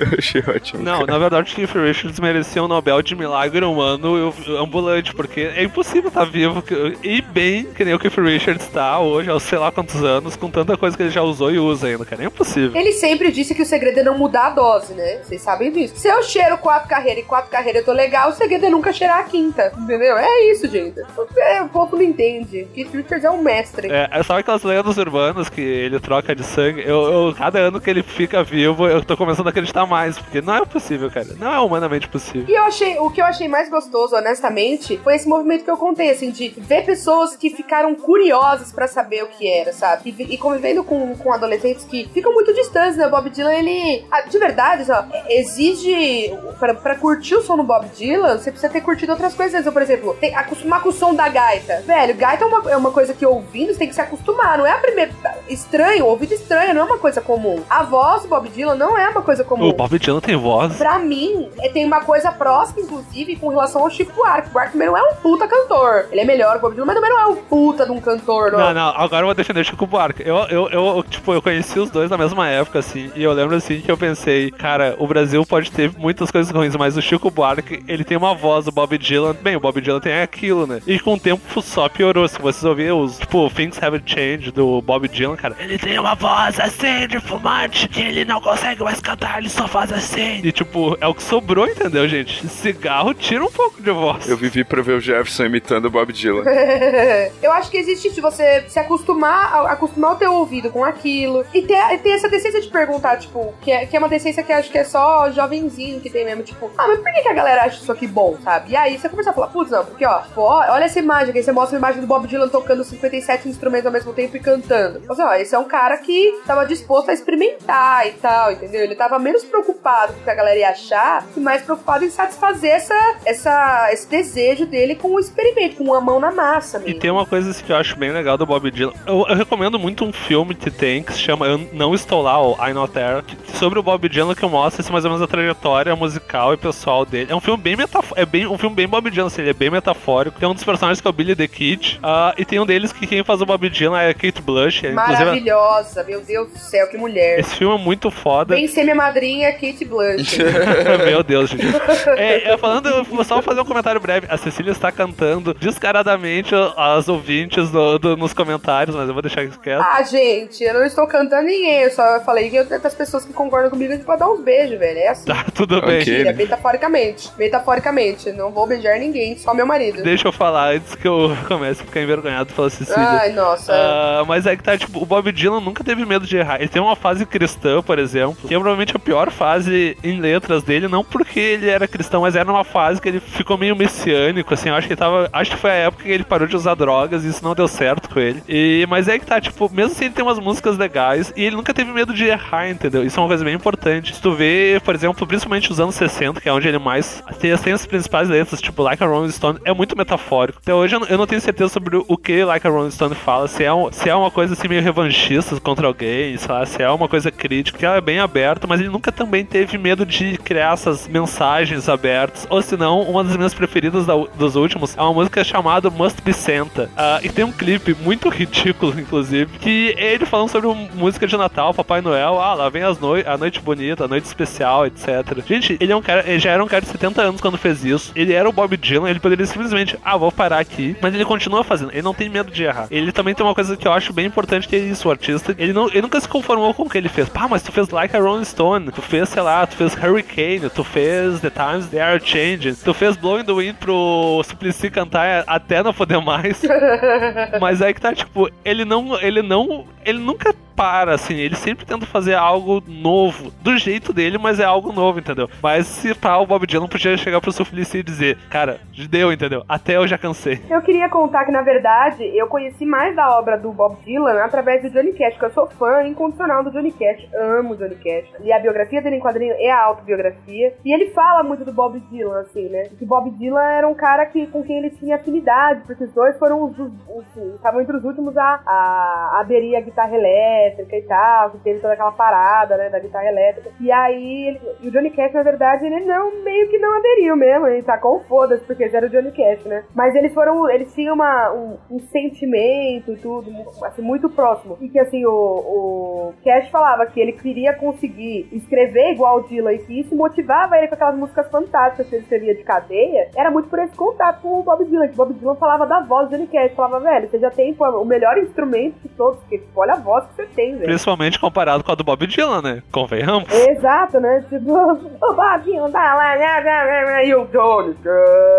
Eu achei ótimo. Não, na verdade, Keith Richards merecia um Nobel de milagre humano ambulante, porque é impossível estar vivo que- e bem que nem o Keith Richards tá hoje, aos sei lá quantos anos, com tanta coisa que ele já usou e usa ainda, cara. É impossível. Ele sempre disse que o segredo é não mudar a dose, né? Vocês sabem disso. Se eu cheiro quatro carreiras e quatro carreiras eu tô legal, o segredo é nunca cheirar a quinta. Entendeu? É isso, gente. É, o povo não entende. Keith Richards é um mestre. É, é só aquelas lendas urbanas que ele troca de sangue. Eu, eu- cada ano que ele fica vivo, eu tô começando a acreditar mais. Porque não é possível, cara. Não é humanamente possível. E eu achei, o que eu achei mais gostoso, honestamente, foi esse movimento que eu contei, assim, de ver pessoas que ficaram curiosas pra saber o que era, sabe? E, e convivendo com, com adolescentes que ficam muito distantes, né? O Bob Dylan, ele. ah, de verdade, só, exige. Pra, pra curtir o som do Bob Dylan, você precisa ter curtido outras coisas. Então, por exemplo, tem, acostumar com o som da gaita. Velho, gaita é uma, é uma coisa que ouvindo você tem que se acostumar. Não é a primeira. Estranho, ouvido estranho, não é uma coisa comum. A voz do Bob Dylan não é uma coisa comum. O Bob Dylan tem voz. Pra mim, é- tem uma coisa próxima, inclusive, com relação ao Chico Buarque. O Buarque também não é um puta cantor. Ele é melhor que o Bob Dylan, mas também não é um puta de um cantor. Não, não, agora eu vou defender o Chico Buarque. Eu, eu, eu, tipo, eu conheci os dois na mesma época, assim, e eu lembro, assim, que eu pensei, cara, o Brasil pode ter muitas coisas ruins, mas o Chico Buarque, ele tem uma voz do Bob Dylan. Bem, o Bob Dylan tem aquilo, né? E com o tempo só piorou. Se vocês ouvirem os, tipo, Things Haven't Changed do Bob Dylan, cara, ele tem uma voz assim de fumante que ele não consegue mais cantar, ele só faz assim. E, tipo, é o que sobrou, entendeu, gente? Cigarro tira um pouco de voz. Eu vivi pra ver o Jefferson imitando o Bob Dylan. eu acho que existe de você se acostumar, a- acostumar o teu ouvido com aquilo. E ter, e ter essa decência de perguntar, tipo, que é, que é uma decência que acho que é só jovenzinho que tem mesmo, tipo, ah, mas por que, que a galera acha isso aqui bom, sabe? E aí você começa a falar, putz, não, porque ó, pô, olha essa imagem, aí você mostra a imagem do Bob Dylan tocando 57 instrumentos ao mesmo tempo e cantando. Você, ó, esse é um cara que tava disposto a experimentar e tal, entendeu? Ele tava menos preocupado com o que a galera ia achar e mais preocupado em satisfazer essa, essa, esse desejo dele com o experimento, com a mão na massa E mesmo. tem uma coisa assim, que eu acho bem legal do Bob Dylan. Eu, eu recomendo muito um filme que tem que se chama Eu Não Estou Lá, ou I Not There, sobre o Bob Dylan que mostra assim, mais ou menos a trajetória musical e pessoal dele. É um filme bem metafórico, é bem, um filme bem Bob Dylan, assim, ele é bem metafórico. Tem um dos personagens que é o Billy the Kid, ah, e tem um deles que quem faz o Bob Dylan é a Kate Blush. é, Maravilhosa, meu Deus do céu, que mulher. esse filme é muito foda. Vem ser minha madrinha, Kate Blanchett. Meu Deus, gente. É, é, falando, eu vou só fazer um comentário breve. A Cecília está cantando descaradamente as ouvintes do- do- nos comentários, mas eu vou deixar isso quieto. ah, gente, eu não estou cantando ninguém, eu só falei que eu tenho as pessoas que concordam comigo pra dar uns beijos, velho. É assim. Tá, tudo bem. Ok. Mentira, metaforicamente. Metaforicamente. Não vou beijar ninguém, só meu marido. Deixa eu falar antes que eu comece a ficar envergonhado pela Cecília. Ai, nossa. Ah, mas é que tá, tipo, o Bob Dylan nunca teve medo de errar. Ele tem uma fase cristã, por exemplo, que é provavelmente a pior fase em letras dele, não porque ele era cristão, mas era uma fase que ele ficou meio messiânico, assim, eu acho que tava. Acho que foi a época que ele parou de usar drogas e isso não deu certo com ele. E, mas é que tá, tipo, mesmo assim ele tem umas músicas legais e ele nunca teve medo de errar, entendeu? Isso é uma coisa bem importante. Se tu vê, por exemplo, principalmente os anos 60, que é onde ele mais tem, tem as principais letras, tipo Like a Rolling Stone, é muito metafórico. Até hoje eu não, eu não tenho certeza sobre o que Like a Rolling Stone fala, se é, um- se é uma coisa assim meio revanchista contra alguém, sei lá, se é uma coisa crítica, que ela é bem aberta, mas ele nunca também teve medo de criar essas mensagens abertas. Ou se não, uma das minhas preferidas da- dos últimos é uma música chamada Must Be Santa. Ah, e tem um clipe muito ridículo, inclusive, que é ele falando sobre música de Natal, Papai Noel, ah, lá vem as noi a noite bonita, a noite especial, etc. Gente, ele é um cara, ele já era um cara de 70 anos quando fez isso. Ele era o Bob Dylan, ele poderia simplesmente, ah, vou parar aqui. Mas ele continua fazendo, ele não tem medo de errar. Ele também tem uma coisa que eu acho bem importante, que é isso, o artista, ele, não, ele nunca se conformou com o que ele fez. Pá, mas tu fez Like a Rolling Stone, tu fez, sei lá, tu fez Hurricane, tu fez The Times They Are Changing, tu fez Blowing the Wind pro Suplicy cantar até não poder mais. Mas aí que tá, tipo, ele não. Ele não. Ele nunca para, assim, ele sempre tenta fazer algo novo. Do jeito dele, mas é algo novo, entendeu? Mas se pá, o Bob Dylan podia chegar pro Suplicy e dizer, cara, deu, entendeu? Até eu já cansei. Eu queria contar que, na verdade, eu conheci mais da obra do Bob Dylan através do Johnny Cash, porque eu sou fã incondicional do Johnny Cash, amo o Johnny Cash. E a biografia dele em quadrinho é a autobiografia. E ele fala muito do Bob Dylan, assim, né? Que Bob Dylan era um cara que, com quem ele tinha afinidade, porque os dois foram os, os- os- estavam entre os últimos a, a aderir a guitarra elétrica e tal, que teve toda aquela parada, né, da guitarra elétrica. E aí, ele- o Johnny Cash, na verdade, ele não, meio que não aderiu mesmo, ele tacou foda-se, porque era o Johnny Cash, né? Mas eles foram, eles tinham uma, um, um sentimento e tudo, assim, muito próximo. E que, assim, o, o Cash falava que ele queria conseguir escrever igual o Dylan e que isso motivava ele com aquelas músicas fantásticas que ele escrevia de cadeia, era muito por esse contato com o Bob Dylan, que o Bob Dylan falava da voz do Johnny Cash, falava, velho, você já tem pô, o melhor instrumento de todos, porque olha a voz que você tem, velho. Principalmente comparado com a do Bob Dylan, né? Convenhamos. Exato, né? Tipo, o Babinho tá lá, né, né, né, e o Tony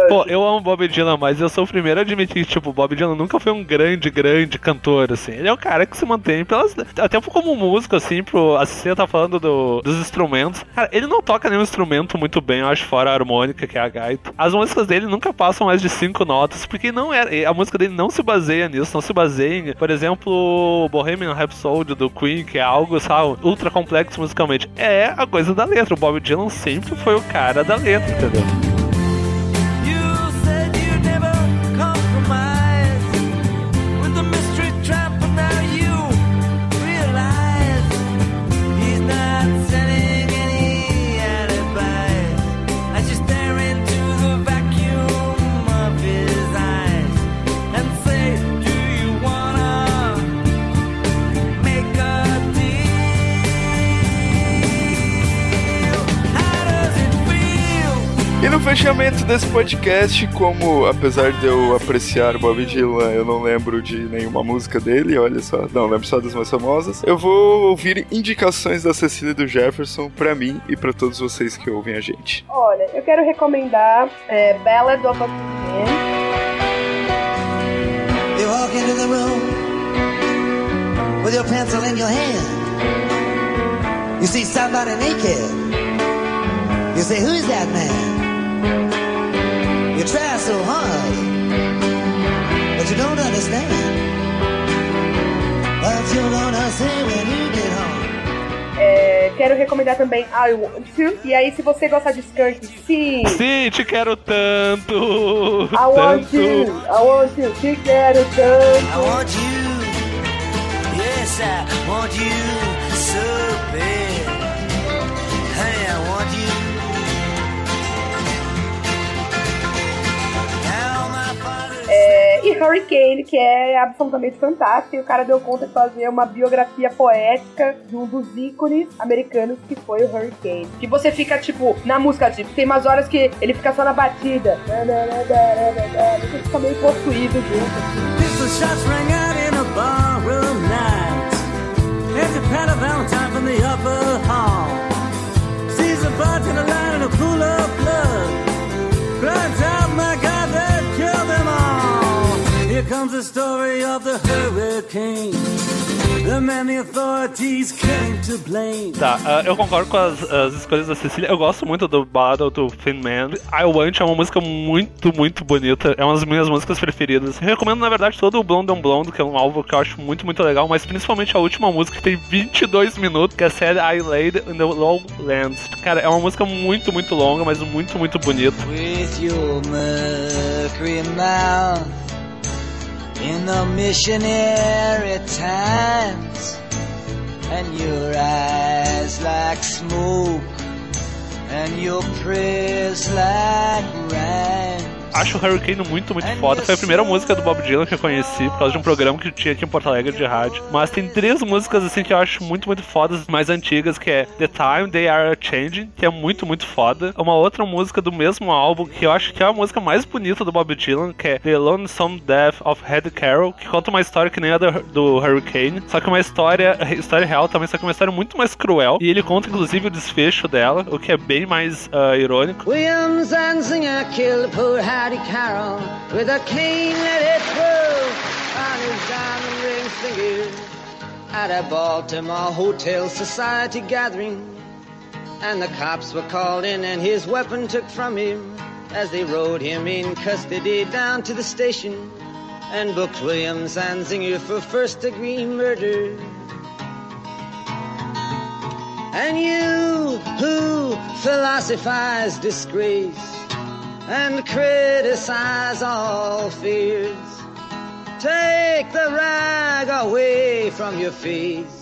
Pô, eu amo Bob Dylan, mas eu sou o primeiro a admitir que, tipo, Bob Dylan nunca foi um grande, grande cantor, assim. Ele é um cara que se mantém pelas. Até como músico, assim, pro. A Cecília tá falando do- dos instrumentos. Cara, ele não toca nenhum instrumento muito bem, eu acho, fora a harmônica, que é a gaita. As músicas dele nunca passam mais de cinco notas, porque não é. A música dele não se baseia nisso, não se baseia em, por exemplo, Bohemian Rhapsody do Queen, que é algo, sabe, ultra complexo musicalmente. É a coisa da letra. O Bob Dylan sempre foi o cara da letra, entendeu? Fechamento desse podcast, como apesar de eu apreciar Bob Dylan, eu não lembro de nenhuma música dele, olha só, não, lembro só das mais famosas, eu vou ouvir indicações da Cecília e do Jefferson pra mim e pra todos vocês que ouvem a gente. Olha, eu quero recomendar é, Ballad of a Good Man. You walk into the room with your pencil in your hand. You see somebody naked. You say, Who's that man? You try so hard, but you don't understand. What you gonna say when you get home? É, quero recomendar também I Want To. E aí, se você gosta de Skunk, sim. Sim, te quero tanto! I want tanto. you, I want you, te quero tanto. I want you. Yes, I want you É, e Hurricane, que é absolutamente fantástico. E o cara deu conta de fazer uma biografia poética de um dos ícones americanos que foi o Hurricane. Que você fica, tipo, na música, tipo, tem umas horas que ele fica só na batida. Você fica meio possuído junto. A a a pool of blood. Cries out, my God, Here comes the story of the hurricane. The man the authorities came to blame. Tá, ah, eu concordo com as, as escolhas da Cecília. Eu gosto muito do Battle do Thin Man. I Want é uma música muito, muito bonita. É uma das minhas músicas preferidas. Eu recomendo, na verdade, todo o Blonde on Blonde, que é um álbum que eu acho muito, muito legal. Mas principalmente a última música, que tem 22 minutos, que é Sad I Laid in the Lowlands. Cara, é uma música muito, muito longa, mas muito, muito bonita. with your mercury mouth in the missionary times and your eyes like smoke and your prayers like rhyme Acho o Hurricane muito, muito foda. Foi a primeira música do Bob Dylan que eu conheci por causa de um programa que tinha aqui em Porto Alegre de rádio. Mas tem três músicas assim que eu acho muito, muito fodas, mais antigas, que é The Time They Are Changing, que é muito, muito foda. Uma outra música do mesmo álbum, que eu acho que é a música mais bonita do Bob Dylan, que é The Lonesome Death of Red Carroll, que conta uma história que nem a do, do Hurricane, só que uma história, história real também, só que uma história muito mais cruel. E ele conta, inclusive, o desfecho dela, o que é bem mais ah, irônico. Williams and Singer killed poor Hattie Carroll with a cane let it through on his diamond ring finger at a Baltimore Hotel Society gathering. And the cops were called in and his weapon took from him as they rode him in custody down to the station and booked Williams and Singer for first degree murder. And you who philosophize disgrace and criticize all fears, take the rag away from your face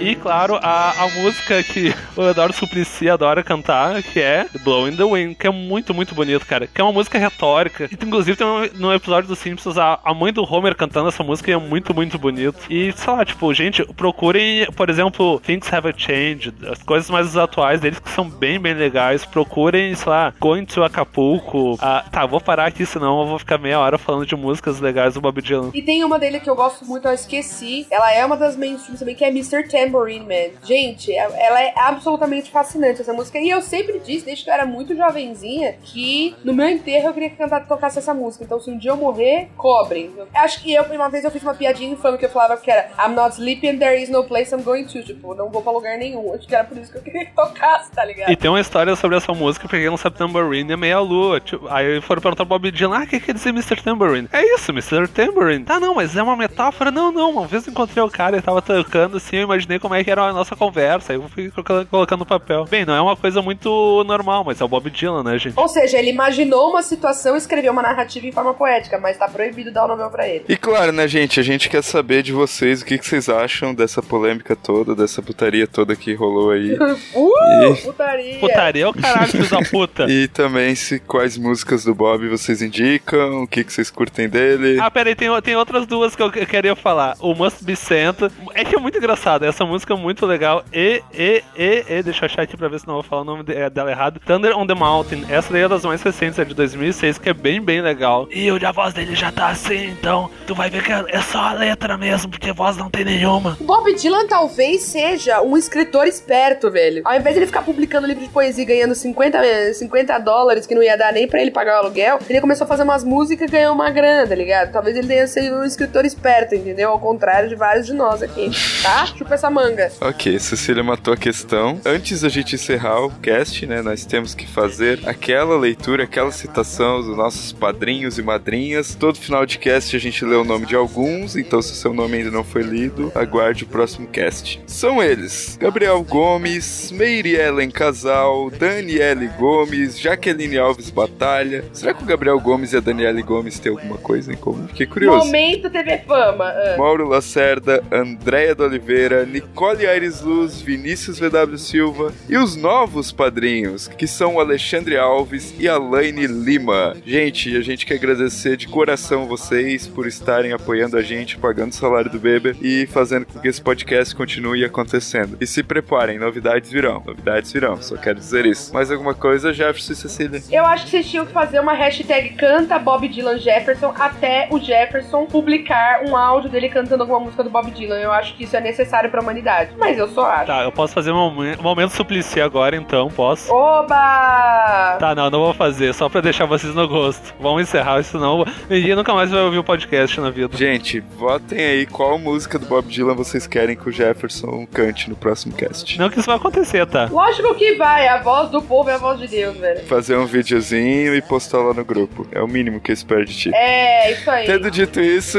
E claro, a, a música que o Eduardo Suplicy adora cantar, que é Blowing the Wind, que é muito, muito bonito, cara. Que é uma música retórica. E inclusive tem um, no episódio dos Simpsons a, a mãe do Homer cantando essa música e é muito, muito bonito. E sei lá, tipo, gente, procurem, por exemplo, Things Have Changed, as coisas mais atuais deles que são bem, bem legais. Procurem, sei lá, Going to Acapulco. Ah, tá, vou parar aqui, senão eu vou ficar meia hora falando de músicas legais do Bob Dylan. E tem uma dele que eu gosto muito, eu esqueci. Ela é uma das mainstreams também, que é Mr. Tambourine Man. Gente, ela é absolutamente fascinante essa música. E eu sempre disse, desde que eu era muito jovenzinha, que no meu enterro eu queria que cantar, tocasse essa música. Então, se um dia eu morrer, cobrem. Acho que eu, uma vez eu fiz uma piadinha infame que eu falava que era I'm not sleeping, there is no place I'm going to. Tipo, não vou pra lugar nenhum. Acho que era por isso que eu queria que tocasse, tá ligado? E tem uma história sobre essa música, pra quem não sabe, Tambourine é meia lua. Tipo, aí foram perguntar pro Bob Dylan, ah, o que quer dizer Mr. Tambourine? É isso, Mr. Tambourine. Tá, não, mas é uma metáfora? Não, não. Uma vez eu encontrei o cara e tava tocando assim, eu imaginei como é que era a nossa conversa. Aí eu fui colocando, colocando no papel. Bem, não é uma coisa muito normal, mas é o Bob Dylan, né, gente? Ou seja, ele imaginou uma situação e escreveu uma narrativa em forma poética, mas tá proibido dar o nome pra ele. E claro, né, gente, a gente quer saber de vocês o que, que vocês acham dessa polêmica toda, dessa putaria toda que rolou aí. uh, E- putaria! Putaria é o caralho, filho da puta. E também se quais músicas do Bob vocês indicam, o que, que vocês curtem dele. Ah, peraí, tem, tem outras duas que eu que- queria falar. O Must Be Sent. É que é muito engraçado, essa música é muito legal. E, e, e, e, deixa eu achar aqui pra ver se não vou falar o nome é, dela errado. Thunder on the Mountain. Essa daí é das mais recentes, é de 2006, que é bem, bem legal. E o- a voz dele já tá assim, então tu vai ver que é só a letra mesmo, porque voz não tem nenhuma. O Bob Dylan talvez seja um escritor esperto, velho. Ao invés de ele ficar publicando livro de poesia e ganhando 50, eh, 50 dólares, que não ia dar nem pra ele pagar o aluguel, ele começou a fazer umas músicas e ganhou uma grana, tá ligado? Talvez ele tenha sido um escritor esperto, entendeu? Ao contrário de vários de nós aqui, tá? Chupa essa manga. Ok, Cecília matou a questão. Antes da gente encerrar o cast, né, nós temos que fazer aquela leitura, aquela citação dos nossos padrinhos e madrinhas. Todo final de cast a gente lê o nome de alguns, então se o seu nome ainda não foi lido, aguarde o próximo cast. São eles: Gabriel Gomes, Meire Ellen Casal, Daniele Gomes, Jaqueline Alves Batalha. Será que o Gabriel Gomes e a Daniele Gomes têm alguma coisa em comum? Fiquei curioso. Momento TV Fama. Mauro Lacerda, Andréia da Oliveira, Nicole Aires Luz, Vinícius VW Silva e os novos padrinhos, que são o Alexandre Alves e a Laine Lima. Gente, a gente quer agradecer de coração vocês por estarem apoiando a gente, pagando o salário do Beber e fazendo com que esse podcast continue acontecendo. E se preparem, novidades virão, novidades virão, só quero dizer isso. Mais alguma coisa, Jefferson e Cecília? Eu acho que vocês tinham que fazer uma hashtag canta Bob Dylan Jefferson até o Jefferson publicar um áudio dele cantando alguma música do Bob Dylan. Eu acho que isso é necessário pra humanidade. Mas eu só acho. Tá, eu posso fazer um um momento suplici agora, então, posso? Oba! Tá, não, não vou fazer, só pra deixar vocês no gosto. Vamos encerrar, senão ninguém nunca mais vai ouvir o podcast na vida. Gente, votem aí qual música do Bob Dylan vocês querem que o Jefferson cante no próximo cast. Não que isso vai acontecer, tá? Lógico que vai, a voz do povo é a voz de Deus, velho. Fazer um videozinho e postar lá no grupo. É o mínimo que eu espero de ti. É, isso aí. Tendo dito isso,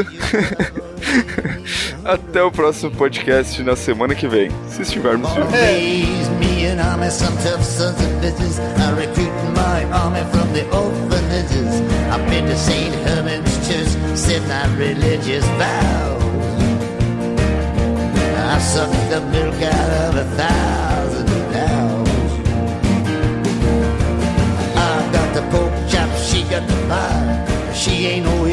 até o próximo podcast na semana que vem, se estivermos bitches. I sucked the milk out of a thousand cows. Got the she got the pie. She ain't no